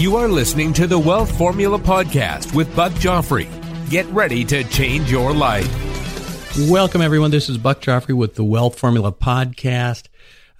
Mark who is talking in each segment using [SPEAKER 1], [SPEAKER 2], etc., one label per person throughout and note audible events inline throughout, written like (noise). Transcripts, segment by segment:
[SPEAKER 1] You are listening to the Wealth Formula Podcast with Buck Joffrey. Get ready to change your life.
[SPEAKER 2] Welcome, everyone. This is Buck Joffrey with the Wealth Formula Podcast.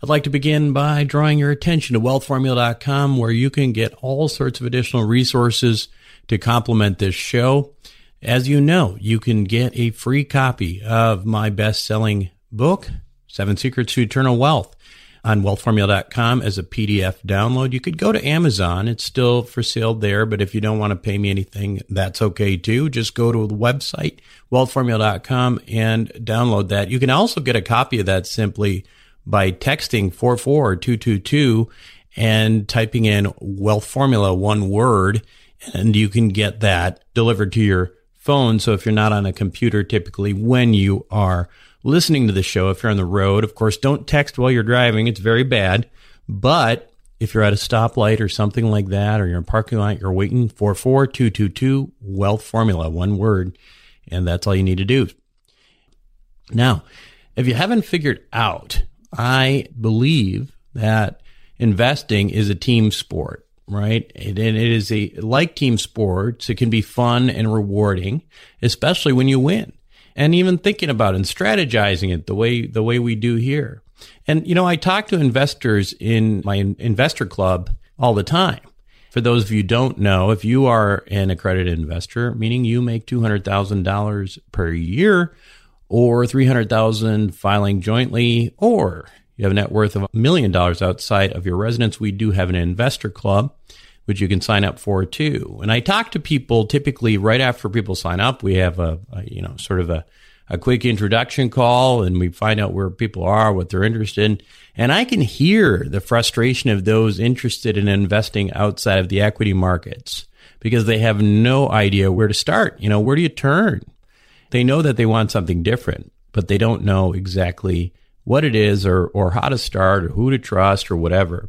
[SPEAKER 2] I'd like to begin by drawing your attention to wealthformula.com, where you can get all sorts of additional resources to complement this show. As you know, you can get a free copy of my best selling book, Seven Secrets to Eternal Wealth on wealthformula.com as a PDF download. You could go to Amazon. It's still for sale there, but if you don't want to pay me anything, that's okay too. Just go to the website, wealthformula.com and download that. You can also get a copy of that simply by texting 44222 and typing in wealth formula, one word, and you can get that delivered to your phone. So if you're not on a computer, typically when you are listening to the show, if you're on the road, of course, don't text while you're driving. It's very bad. But if you're at a stoplight or something like that, or you're in a parking lot, you're waiting for 4222 wealth formula, one word, and that's all you need to do. Now, if you haven't figured out, I believe that investing is a team sport, right? And it is a like team sports. It can be fun and rewarding, especially when you win and even thinking about and strategizing it the way the way we do here. And you know, I talk to investors in my investor club all the time. For those of you don't know, if you are an accredited investor, meaning you make $200,000 per year or 300,000 filing jointly or you have a net worth of a million dollars outside of your residence, we do have an investor club which you can sign up for too. And I talk to people typically right after people sign up. We have a, a you know sort of a a quick introduction call and we find out where people are, what they're interested in. And I can hear the frustration of those interested in investing outside of the equity markets because they have no idea where to start. You know, where do you turn? They know that they want something different, but they don't know exactly what it is or, or how to start or who to trust or whatever.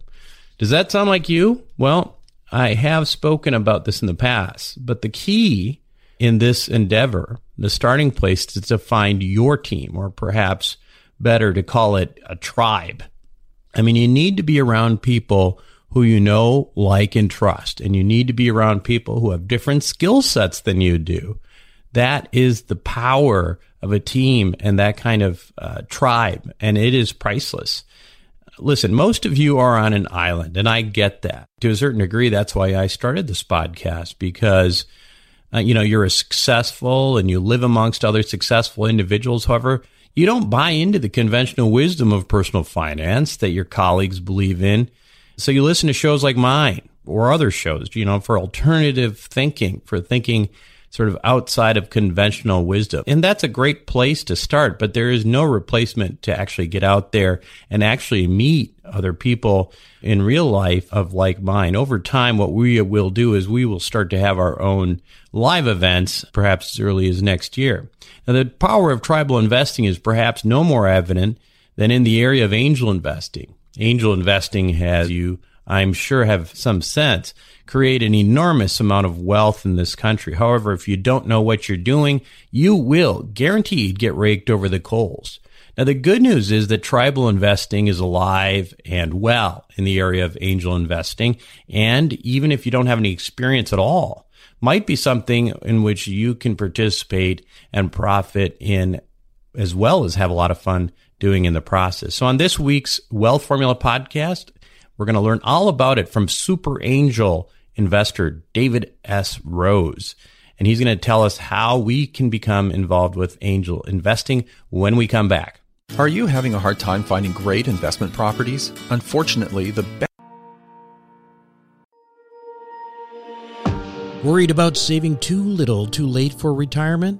[SPEAKER 2] Does that sound like you? Well, I have spoken about this in the past, but the key in this endeavor, the starting place is to find your team, or perhaps better to call it a tribe. I mean, you need to be around people who you know, like, and trust, and you need to be around people who have different skill sets than you do. That is the power of a team and that kind of uh, tribe, and it is priceless listen, most of you are on an island, and I get that to a certain degree. That's why I started this podcast because, uh, you know, you're a successful and you live amongst other successful individuals. However, you don't buy into the conventional wisdom of personal finance that your colleagues believe in. So you listen to shows like mine or other shows, you know, for alternative thinking, for thinking sort of outside of conventional wisdom. And that's a great place to start, but there is no replacement to actually get out there and actually meet other people in real life of like mind. Over time, what we will do is we will start to have our own live events, perhaps as early as next year. Now, the power of tribal investing is perhaps no more evident than in the area of angel investing. Angel investing has you, I'm sure, have some sense create an enormous amount of wealth in this country. However, if you don't know what you're doing, you will guaranteed get raked over the coals. Now, the good news is that tribal investing is alive and well in the area of angel investing. And even if you don't have any experience at all, might be something in which you can participate and profit in as well as have a lot of fun doing in the process. So on this week's Wealth Formula podcast, we're going to learn all about it from super angel investor David S. Rose.
[SPEAKER 3] and he's going to tell us how we can become involved with angel investing when we come back.
[SPEAKER 4] Are you having a hard time finding great investment properties? Unfortunately, the best
[SPEAKER 3] Worried about saving too little too late for retirement?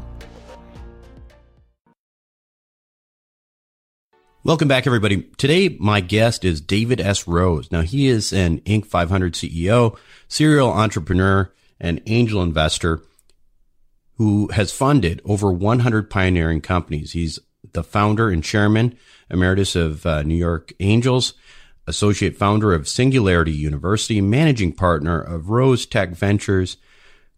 [SPEAKER 3] Welcome back, everybody. Today, my guest is David S. Rose. Now, he is an Inc. 500 CEO, serial entrepreneur, and angel investor who has funded over 100 pioneering companies. He's the founder and chairman emeritus of uh, New York Angels, associate founder of Singularity University, managing partner of Rose Tech Ventures,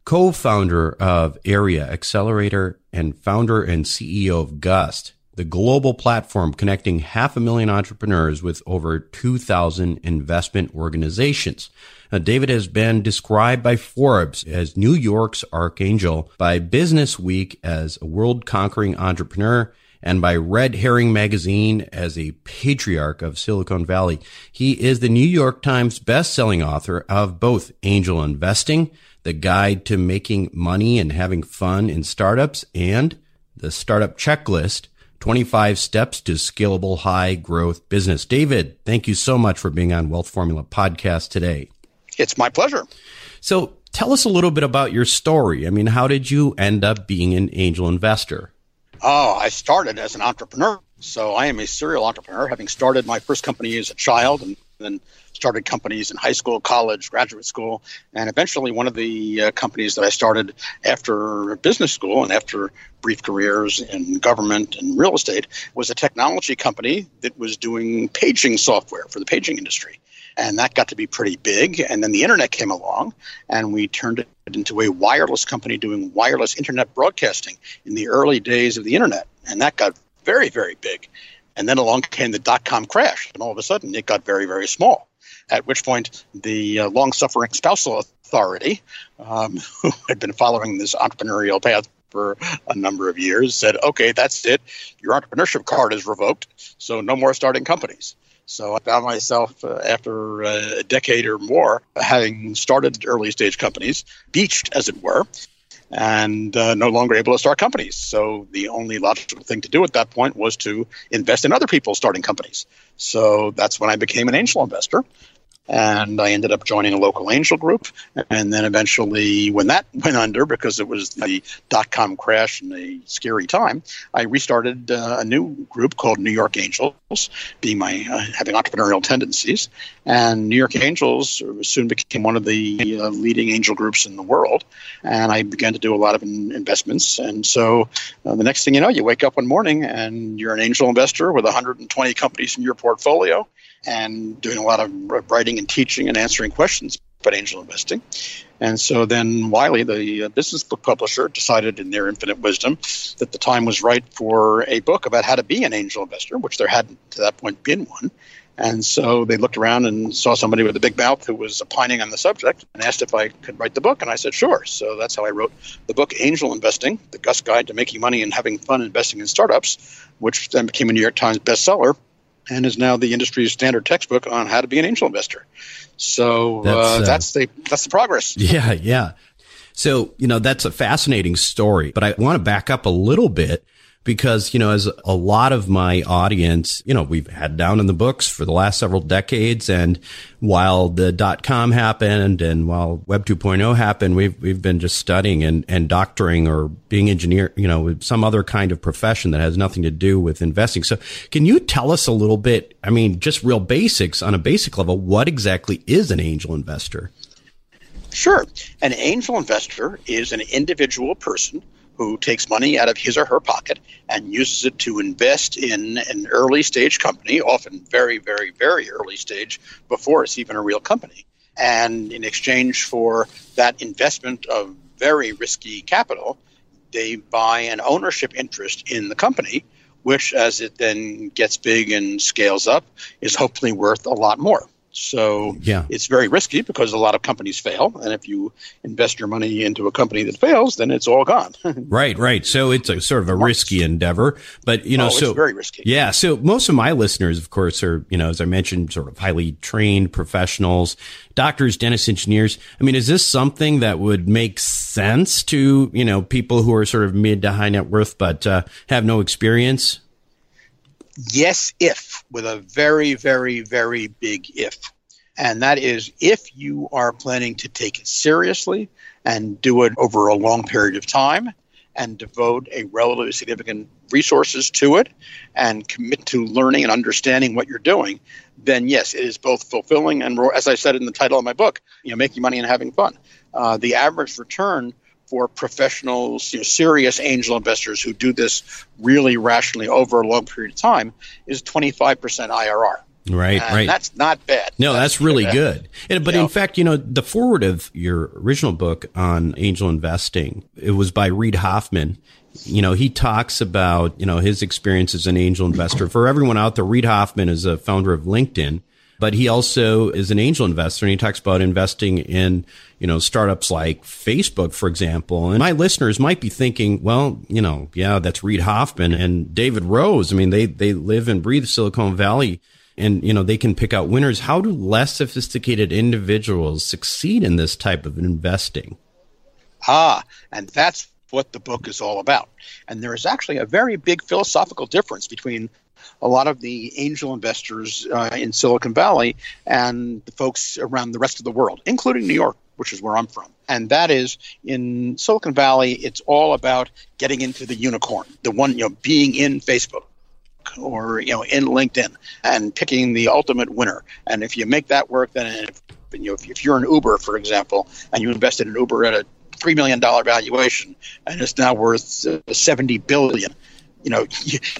[SPEAKER 3] co-founder of Area Accelerator, and founder and CEO of Gust the global platform connecting half a million entrepreneurs with over 2,000 investment organizations. Now, David has been described by Forbes as New York's archangel, by Business Week as a world conquering entrepreneur, and by Red Herring Magazine as a patriarch of Silicon Valley. He is the New York Times best-selling author of both Angel Investing, The Guide to Making Money and Having Fun in Startups, and The Startup Checklist, 25 steps to scalable high growth business. David, thank you so much for being on Wealth Formula podcast today.
[SPEAKER 5] It's my pleasure.
[SPEAKER 3] So tell us a little bit about your story. I mean, how did you end up being an angel investor?
[SPEAKER 5] Oh, I started as an entrepreneur. So I am a serial entrepreneur, having started my first company as a child and then started companies in high school, college, graduate school, and eventually one of the uh, companies that I started after business school and after brief careers in government and real estate was a technology company that was doing paging software for the paging industry. And that got to be pretty big. And then the internet came along, and we turned it into a wireless company doing wireless internet broadcasting in the early days of the internet. And that got very, very big. And then along came the dot com crash, and all of a sudden it got very, very small. At which point, the uh, long suffering spousal authority, um, (laughs) who had been following this entrepreneurial path for a number of years, said, okay, that's it. Your entrepreneurship card is revoked, so no more starting companies. So I found myself, uh, after uh, a decade or more, having started early stage companies, beached, as it were, and uh, no longer able to start companies. So the only logical thing to do at that point was to invest in other people starting companies. So that's when I became an angel investor and I ended up joining a local angel group. And then eventually, when that (laughs) went under because it was the dot com crash and a scary time, I restarted uh, a new group called New York Angels, being my uh, having entrepreneurial tendencies. And New York Angels soon became one of the uh, leading angel groups in the world. And I began to do a lot of in- investments. And so uh, the next thing you know, you wake up one morning and you're an angel investor with 120 companies in your portfolio and doing a lot of writing and teaching and answering questions about angel investing. And so then Wiley, the uh, business book publisher, decided in their infinite wisdom that the time was right for a book about how to be an angel investor, which there hadn't to that point been one. And so they looked around and saw somebody with a big mouth who was opining on the subject and asked if I could write the book. And I said, sure. So that's how I wrote the book Angel Investing, The Gust Guide to Making Money and Having Fun Investing in Startups, which then became a New York Times bestseller and is now the industry's standard textbook on how to be an angel investor. So uh, that's, uh, that's the that's the progress.
[SPEAKER 3] Yeah, yeah. So you know that's a fascinating story, but I want to back up a little bit because, you know, as a lot of my audience, you know, we've had down in the books for the last several decades. And while the dot com happened and while web 2.0 happened, we've, we've been just studying and, and doctoring or being engineer, you know, some other kind of profession that has nothing to do with investing. So can you tell us a little bit? I mean, just real basics on a basic level. What exactly is an angel investor?
[SPEAKER 5] Sure. An angel investor is an individual person who takes money out of his or her pocket and uses it to invest in an early stage company, often very, very, very early stage, before it's even a real company. And in exchange for that investment of very risky capital, they buy an ownership interest in the company, which, as it then gets big and scales up, is hopefully worth a lot more. So
[SPEAKER 3] yeah.
[SPEAKER 5] it's very risky because a lot of companies fail. And if you invest your money into a company that fails, then it's all gone. (laughs)
[SPEAKER 3] right, right. So it's a sort of a risky endeavor. But, you know,
[SPEAKER 5] oh,
[SPEAKER 3] so
[SPEAKER 5] very risky.
[SPEAKER 3] Yeah. So most of my listeners, of course, are, you know, as I mentioned, sort of highly trained professionals, doctors, dentists, engineers. I mean, is this something that would make sense to, you know, people who are sort of mid to high net worth but uh, have no experience?
[SPEAKER 5] Yes, if, with a very, very, very big if. And that is if you are planning to take it seriously and do it over a long period of time and devote a relatively significant resources to it and commit to learning and understanding what you're doing, then yes, it is both fulfilling and, as I said in the title of my book, you know, making money and having fun. Uh, the average return for professionals, you know, serious angel investors who do this really rationally over a long period of time is 25% IRR.
[SPEAKER 3] Right,
[SPEAKER 5] and
[SPEAKER 3] right.
[SPEAKER 5] That's not bad.
[SPEAKER 3] No, that's, that's really bad. good. And, but in fact, you know, the forward of your original book on angel investing, it was by Reid Hoffman. You know, he talks about, you know, his experience as an angel investor. For everyone out there, Reid Hoffman is a founder of LinkedIn but he also is an angel investor and he talks about investing in, you know, startups like Facebook, for example. And my listeners might be thinking, well, you know, yeah, that's Reid Hoffman and David Rose. I mean, they, they live and breathe Silicon Valley and, you know, they can pick out winners. How do less sophisticated individuals succeed in this type of investing?
[SPEAKER 5] Ah, and that's what the book is all about. And there is actually a very big philosophical difference between a lot of the angel investors uh, in Silicon Valley and the folks around the rest of the world, including New York, which is where I'm from. And that is in Silicon Valley, it's all about getting into the unicorn, the one, you know, being in Facebook or you know in LinkedIn and picking the ultimate winner. And if you make that work, then if, you know, if, if you're an Uber, for example, and you invested in Uber at a three million dollar valuation and it's now worth uh, seventy billion, you know,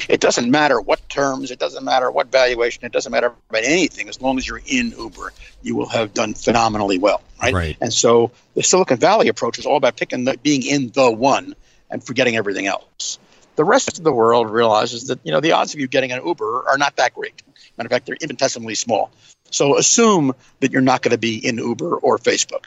[SPEAKER 5] it doesn't matter what terms, it doesn't matter what valuation, it doesn't matter about anything. As long as you're in Uber, you will have done phenomenally well, right?
[SPEAKER 3] Right.
[SPEAKER 5] And so the Silicon Valley approach is all about picking the, being in the one and forgetting everything else. The rest of the world realizes that you know the odds of you getting an Uber are not that great. Matter of fact, they're infinitesimally small. So assume that you're not going to be in Uber or Facebook.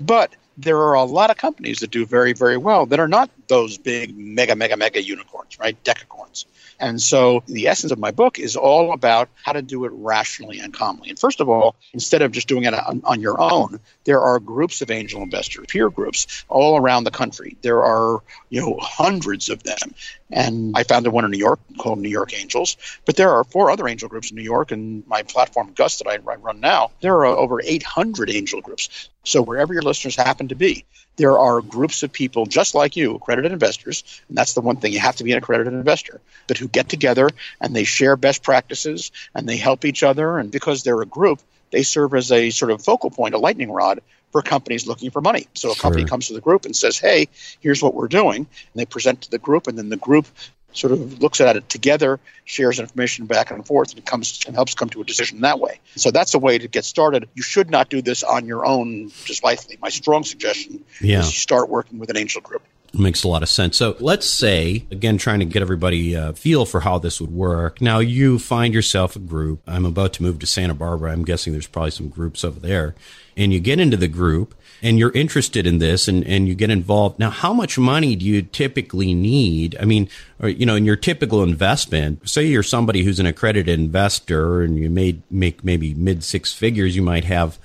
[SPEAKER 5] But there are a lot of companies that do very, very well that are not those big mega, mega, mega unicorns, right? Decacorns. And so the essence of my book is all about how to do it rationally and calmly. And first of all, instead of just doing it on, on, your own, there are groups of angel investors, peer groups all around the country. There are, you know, hundreds of them. And I founded one in New York called New York Angels. But there are four other angel groups in New York and my platform, Gust, that I run now. There are over 800 angel groups. So wherever your listeners happen to be, there are groups of people just like you, accredited investors, and that's the one thing you have to be an accredited investor, but who get together and they share best practices and they help each other. And because they're a group, they serve as a sort of focal point, a lightning rod for companies looking for money. So a company comes to the group and says, "Hey, here's what we're doing," and they present to the group, and then the group sort of looks at it together, shares information back and forth, and comes and helps come to a decision that way. So that's a way to get started. You should not do this on your own just lightly. My strong suggestion
[SPEAKER 3] Yeah.
[SPEAKER 5] is you start working with an angel group.
[SPEAKER 3] Makes a lot of sense. So let's say, again, trying to get everybody uh, feel for how this would work. Now you find yourself a group. I'm about to move to Santa Barbara. I'm guessing there's probably some groups over there. And you get into the group and you're interested in this and, and you get involved. Now, how much money do you typically need? I mean, or, you know, in your typical investment, say you're somebody who's an accredited investor and you made make maybe mid six figures, you might have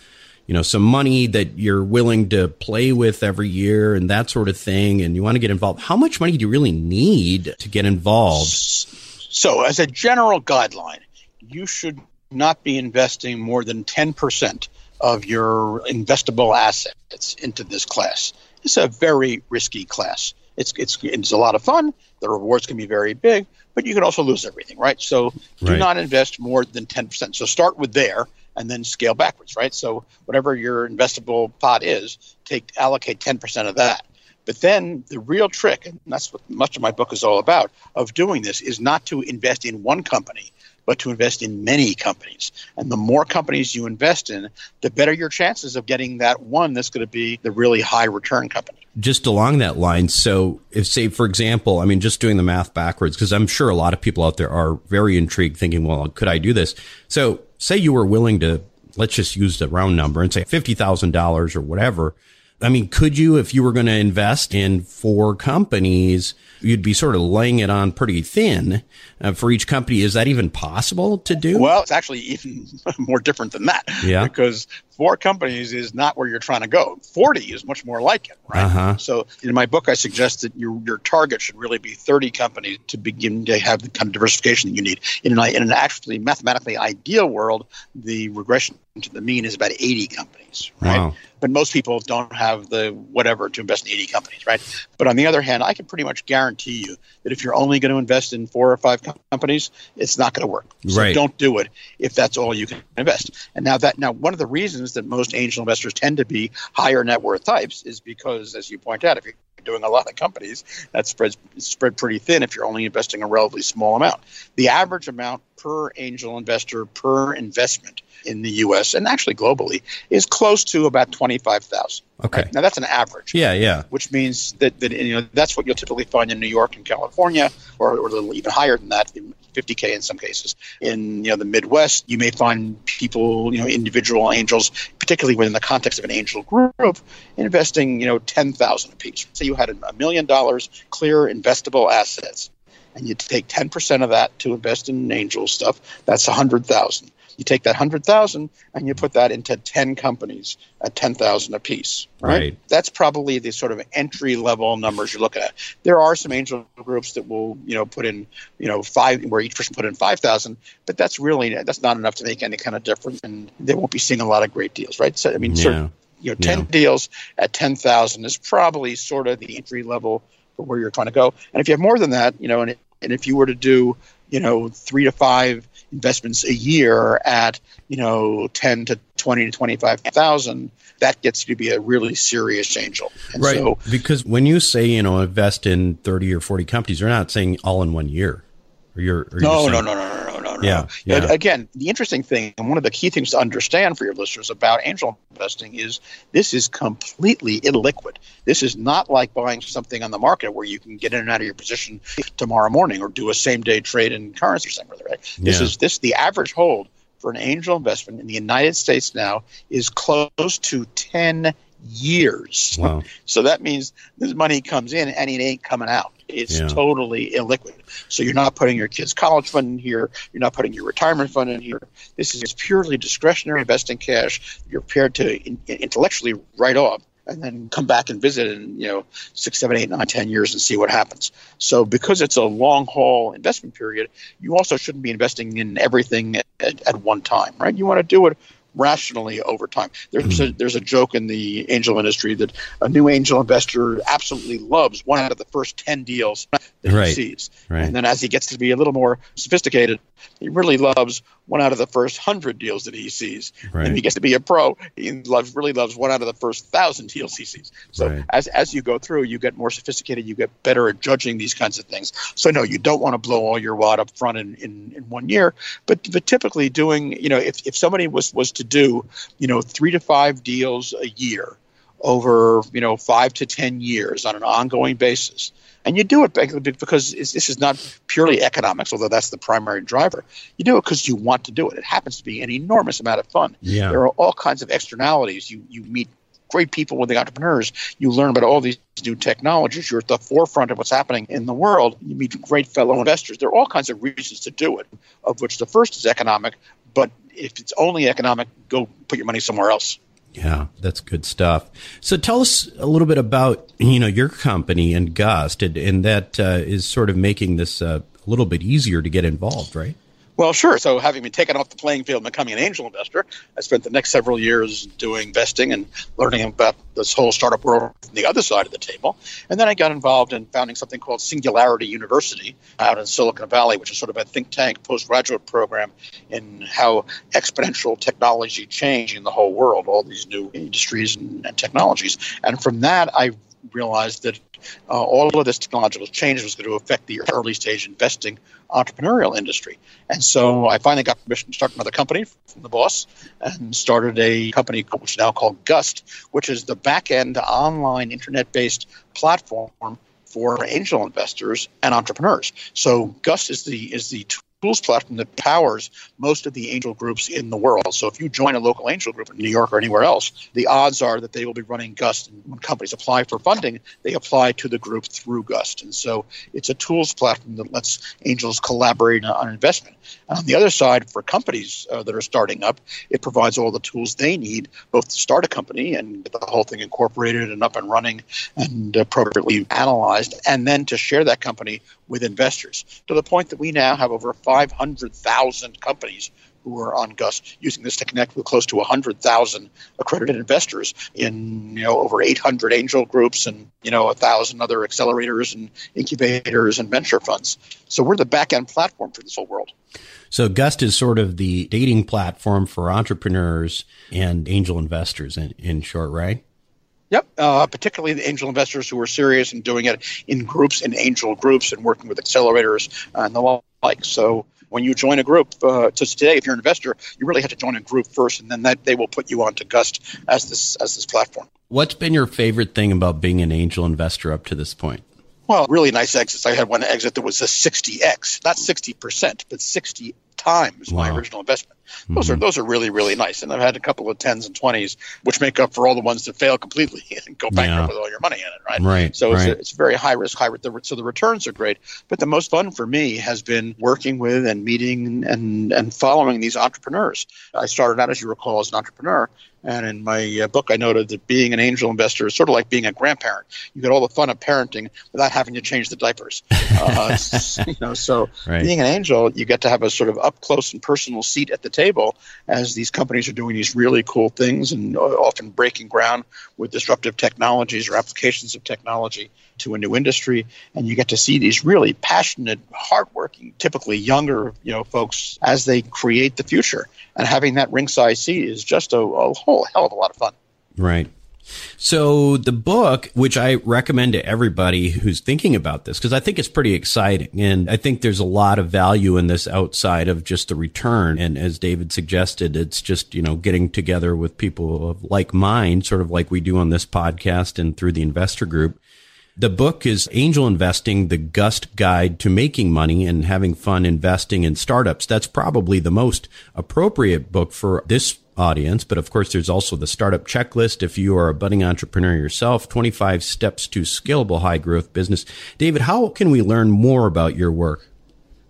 [SPEAKER 3] you know, some money that you're willing to play with every year and that sort of thing, and you want to get involved. How much money do you really need to get involved?
[SPEAKER 5] So, as a general guideline, you should not be investing more than 10% of your investable assets into this class. It's a very risky class. It's, it's, it's a lot of fun. The rewards can be very big, but you can also lose everything, right? So do
[SPEAKER 3] Right.
[SPEAKER 5] not invest more than 10%. So start with there and then scale backwards, right? So whatever your investable pot is, take allocate 10% of that. But then the real trick, and that's what much of my book is all about, of doing this is not to invest in one company, but to invest in many companies. And the more companies you invest in, the better your chances of getting that one that's going to be the really high return company.
[SPEAKER 3] Just along that line, so if, say, for example, I mean, just doing the math backwards, because I'm sure a lot of people out there are very intrigued thinking, well, could I do this? So, say you were willing to, let's just use the round number and say $50,000 or whatever I mean, could you, if you were going to invest in four companies, you'd be sort of laying it on pretty thin uh, for each company. Is that even possible to do?
[SPEAKER 5] Well, it's actually even (laughs) more different than that.
[SPEAKER 3] Yeah.
[SPEAKER 5] Because four companies is not where you're trying to go. 40 is much more like it, right?
[SPEAKER 3] Uh-huh.
[SPEAKER 5] So in my book, I suggest that your, your target should really be 30 companies to begin to have the kind of diversification that you need. In an, in an actually mathematically ideal world, the regression to the mean is about 80 companies, right?
[SPEAKER 3] Wow.
[SPEAKER 5] But most people don't have the whatever to invest in 80 companies, right? But on the other hand, I can pretty much guarantee you that if you're only going to invest in four or five companies, it's not going to work. So
[SPEAKER 3] right.
[SPEAKER 5] don't do it if that's all you can invest. And now that now one of the reasons that most angel investors tend to be higher net worth types is because, as you point out, if you're doing a lot of companies, that spreads spread pretty thin if you're only investing a relatively small amount. The average amount per angel investor per investment in the U.S. and actually globally is close to about twenty-five thousand.
[SPEAKER 3] Okay.
[SPEAKER 5] Right? Now that's an average.
[SPEAKER 3] Yeah, yeah.
[SPEAKER 5] Which means that, that you know that's what you'll typically find in New York and California, or, or a little even higher than that, 50k in some cases. In you know the Midwest, you may find people, you know, individual angels, particularly within the context of an angel group, investing you know ten thousand apiece. Say you had a million dollars clear investable assets and you take 10% of that to invest in angel stuff that's 100000 you take that 100000 and you put that into 10 companies at 10000 apiece. right?
[SPEAKER 3] Right.
[SPEAKER 5] that's probably the sort of entry level numbers you're looking at there are some angel groups that will you know put in you know five where each person put in 5000 but that's really that's not enough to make any kind of difference and they won't be seeing a lot of great deals right so i mean sort of, you know 10
[SPEAKER 3] Yeah.
[SPEAKER 5] deals at 10000 is probably sort of the entry level for where you're trying to go. And if you have more than that, you know, and, and if you were to do, you know, three to five investments a year at, you know, 10 to 20 to 25,000, that gets you to be a really serious angel. And
[SPEAKER 3] Right.
[SPEAKER 5] so,
[SPEAKER 3] because when you say, you know, invest in 30 or 40 companies, you're not saying all in one year. Or you're, or
[SPEAKER 5] no,
[SPEAKER 3] you're saying-
[SPEAKER 5] no, no, no, no, no,
[SPEAKER 3] Yeah, yeah.
[SPEAKER 5] Again, the interesting thing, and one of the key things to understand for your listeners about angel investing is this is completely illiquid. This is not like buying something on the market where you can get in and out of your position tomorrow morning or do a same day trade in currency or something. Right? This
[SPEAKER 3] Yeah.
[SPEAKER 5] is this the average hold for an angel investment in the United States now is close to ten years.
[SPEAKER 3] Wow. (laughs)
[SPEAKER 5] So that means this money comes in and it ain't coming out. It's
[SPEAKER 3] Yeah.
[SPEAKER 5] totally illiquid. So you're not putting your kid's college fund in here. You're not putting your retirement fund in here. This is purely discretionary investing cash. You're prepared to in- intellectually write off and then come back and visit in you know six, seven, eight, nine, ten years and see what happens. So because it's a long haul investment period, you also shouldn't be investing in everything at, at one time, right? You want to do it rationally over time. There's a, hmm. there's a joke in the angel industry that a new angel investor absolutely loves one out of the first 10 deals that
[SPEAKER 3] Right.
[SPEAKER 5] he sees.
[SPEAKER 3] Right.
[SPEAKER 5] And then as he gets to be a little more sophisticated, he really loves one out of the first 100 deals that he sees.
[SPEAKER 3] Right.
[SPEAKER 5] And he gets to be a pro, he loves really loves one out of the first 1,000 deals he sees. So
[SPEAKER 3] Right.
[SPEAKER 5] as as you go through, you get more sophisticated, you get better at judging these kinds of things. So no, you don't want to blow all your wad up front in, in, in one year, but but typically doing, you know, if, if somebody was was to do, you know, three to five deals a year over, you know, five to ten years on an ongoing basis, and you do it because this is not purely economics, although that's the primary driver. You do it because you want to do it. It happens to be an enormous amount of fun.
[SPEAKER 3] Yeah.
[SPEAKER 5] There are all kinds of externalities. You you meet great people with the entrepreneurs. You learn about all these new technologies. You're at the forefront of what's happening in the world. You meet great fellow investors. There are all kinds of reasons to do it, of which the first is economic. But if it's only economic, go put your money somewhere else.
[SPEAKER 3] Yeah, that's good stuff. So tell us a little bit about you know your company and Gust, and, and that uh, is sort of making this uh, a little bit easier to get involved, right?
[SPEAKER 5] Well, sure. So, having been taken off the playing field and becoming an angel investor, I spent the next several years doing investing and learning about this whole startup world from the other side of the table. And then I got involved in founding something called Singularity University out in Silicon Valley, which is sort of a think tank postgraduate program in how exponential technology changing the whole world, all these new industries and, and technologies. And from that, I realized that uh, all of this technological change was going to affect the early stage investing entrepreneurial industry. And so I finally got permission to start another company from the boss and started a company which is now called Gust, which is the back end online internet based platform for angel investors and entrepreneurs. So Gust is the is the tools platform that powers most of the angel groups in the world. So if you join a local angel group in New York or anywhere else, the odds are that they will be running Gust. And when companies apply for funding, they apply to the group through Gust. And so it's a tools platform that lets angels collaborate on investment. And on the other side, for companies uh, that are starting up, it provides all the tools they need both to start a company and get the whole thing incorporated and up and running and appropriately analyzed, and then to share that company with investors to the point that we now have over 500,000 companies who are on Gust using this to connect with close to 100,000 accredited investors in you know over 800 angel groups and you know a thousand other accelerators and incubators and venture funds. So we're the back end platform for this whole world.
[SPEAKER 3] So Gust is sort of the dating platform for entrepreneurs and angel investors in, in short, right?
[SPEAKER 5] Yep, uh, particularly the angel investors who are serious and doing it in groups, in angel groups, and working with accelerators and the like. So when you join a group, uh, to today, if you're an investor, you really have to join a group first, and then that they will put you onto Gust as this as this platform.
[SPEAKER 3] What's been your favorite thing about being an angel investor up to this point?
[SPEAKER 5] Well, really nice exits. I had one exit that was a 60x, not 60%, but 60 times wow. my original investment. Those mm-hmm. are those are really really nice, and I've had a couple of tens and twenties, which make up for all the ones that fail completely (laughs) and go bankrupt yeah. with all your money in it, right?
[SPEAKER 3] Right.
[SPEAKER 5] So
[SPEAKER 3] right.
[SPEAKER 5] It's, a, it's very high risk, high return. so the returns are great. But the most fun for me has been working with and meeting and and following these entrepreneurs. I started out, as you recall, as an entrepreneur, and in my uh, book, I noted that being an angel investor is sort of like being a grandparent. You get all the fun of parenting without having to change the diapers. (laughs) Uh, you know, so right. being an angel, you get to have a sort of up close and personal seat at the table as these companies are doing these really cool things and uh, often breaking ground with disruptive technologies or applications of technology to a new industry. And you get to see these really passionate, hardworking, typically younger, you know, folks as they create the future. And having that ringside seat is just a, a whole hell of a lot of fun.
[SPEAKER 3] Right. So the book, which I recommend to everybody who's thinking about this, because I think it's pretty exciting. And I think there's a lot of value in this outside of just the return. And as David suggested, it's just, you know, getting together with people of like mind, sort of like we do on this podcast and through the investor group. The book is Angel Investing, the Gust Guide to Making Money and Having Fun Investing in Startups. That's probably the most appropriate book for this audience. But of course, there's also the startup checklist. If you are a budding entrepreneur yourself, 25 steps to scalable high growth business. David, how can we learn more about your work?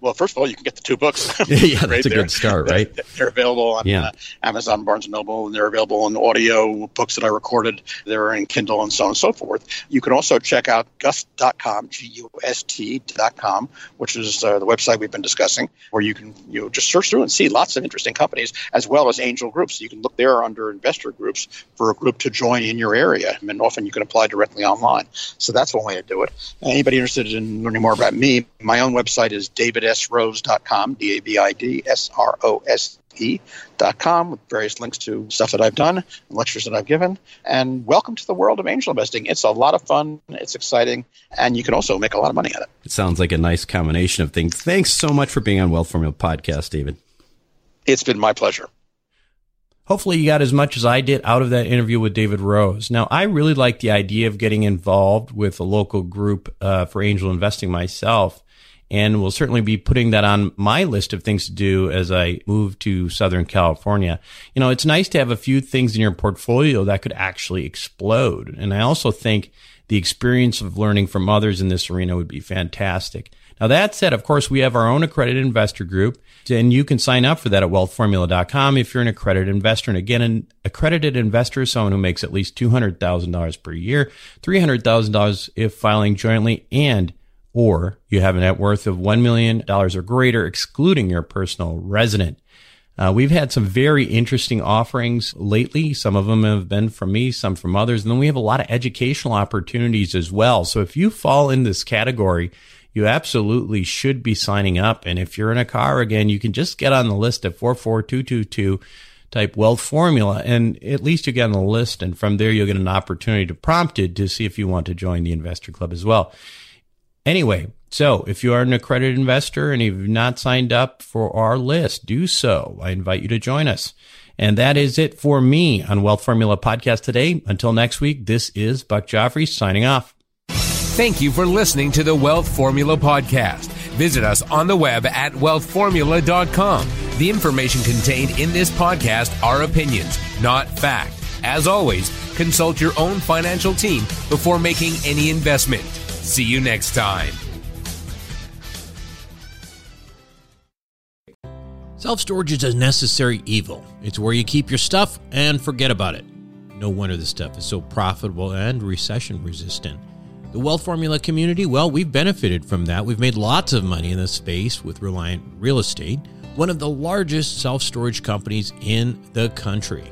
[SPEAKER 5] Well, first of all, you can get the two books. (laughs) (laughs)
[SPEAKER 3] yeah, that's a good start, right? (laughs)
[SPEAKER 5] They're available on yeah. uh, Amazon, Barnes and Noble, and they're available in audio books that I recorded. They're in Kindle and so on and so forth. You can also check out gust.com, G-U-S-T.com, which is uh, the website we've been discussing, where you can you know, just search through and see lots of interesting companies as well as angel groups. You can look there under investor groups for a group to join in your area, and often you can apply directly online. So that's one way to do it. Anybody interested in learning more about me, my own website is David davidsrose.com, D A V I D S R O S E.com, with various links to stuff that I've done and lectures that I've given. And welcome to the world of angel investing. It's a lot of fun, it's exciting, and you can also make a lot of money at it.
[SPEAKER 3] It sounds like a nice combination of things. Thanks so much for being on Wealth Formula Podcast, David.
[SPEAKER 5] It's been my pleasure.
[SPEAKER 3] Hopefully, you got as much as I did out of that interview with David Rose. Now, I really like the idea of getting involved with a local group uh, for angel investing myself and will certainly be putting that on my list of things to do as I move to Southern California. You know, it's nice to have a few things in your portfolio that could actually explode. And I also think the experience of learning from others in this arena would be fantastic. Now, that said, of course, we have our own accredited investor group, and you can sign up for that at wealthformula.com if you're an accredited investor. And again, an accredited investor is someone who makes at least $200,000 per year, $300,000 if filing jointly, and or you have a net worth of $1 million or greater, excluding your personal resident. Uh, we've had some very interesting offerings lately. Some of them have been from me, some from others. And then we have a lot of educational opportunities as well. So if you fall in this category, you absolutely should be signing up. And if you're in a car again, you can just get on the list at 44222
[SPEAKER 2] type wealth formula, and at least you get on the list. And from there, you'll get an opportunity to prompted to see if you want to join the investor club as well. Anyway, so if you are an accredited investor and you've not signed up for our list, do so. I invite you to join us. And that is it for me on Wealth Formula Podcast today. Until next week, this is Buck Joffrey signing off.
[SPEAKER 1] Thank you for listening to the Wealth Formula Podcast. Visit us on the web at wealthformula.com. The information contained in this podcast are opinions, not fact. As always, consult your own financial team before making any investment. See you next time.
[SPEAKER 2] Self storage is a necessary evil. It's where you keep your stuff and forget about it. No wonder this stuff is so profitable and recession resistant. The Wealth Formula community, well, we've benefited from that. We've made lots of money in this space with Reliant Real Estate, one of the largest self storage companies in the country.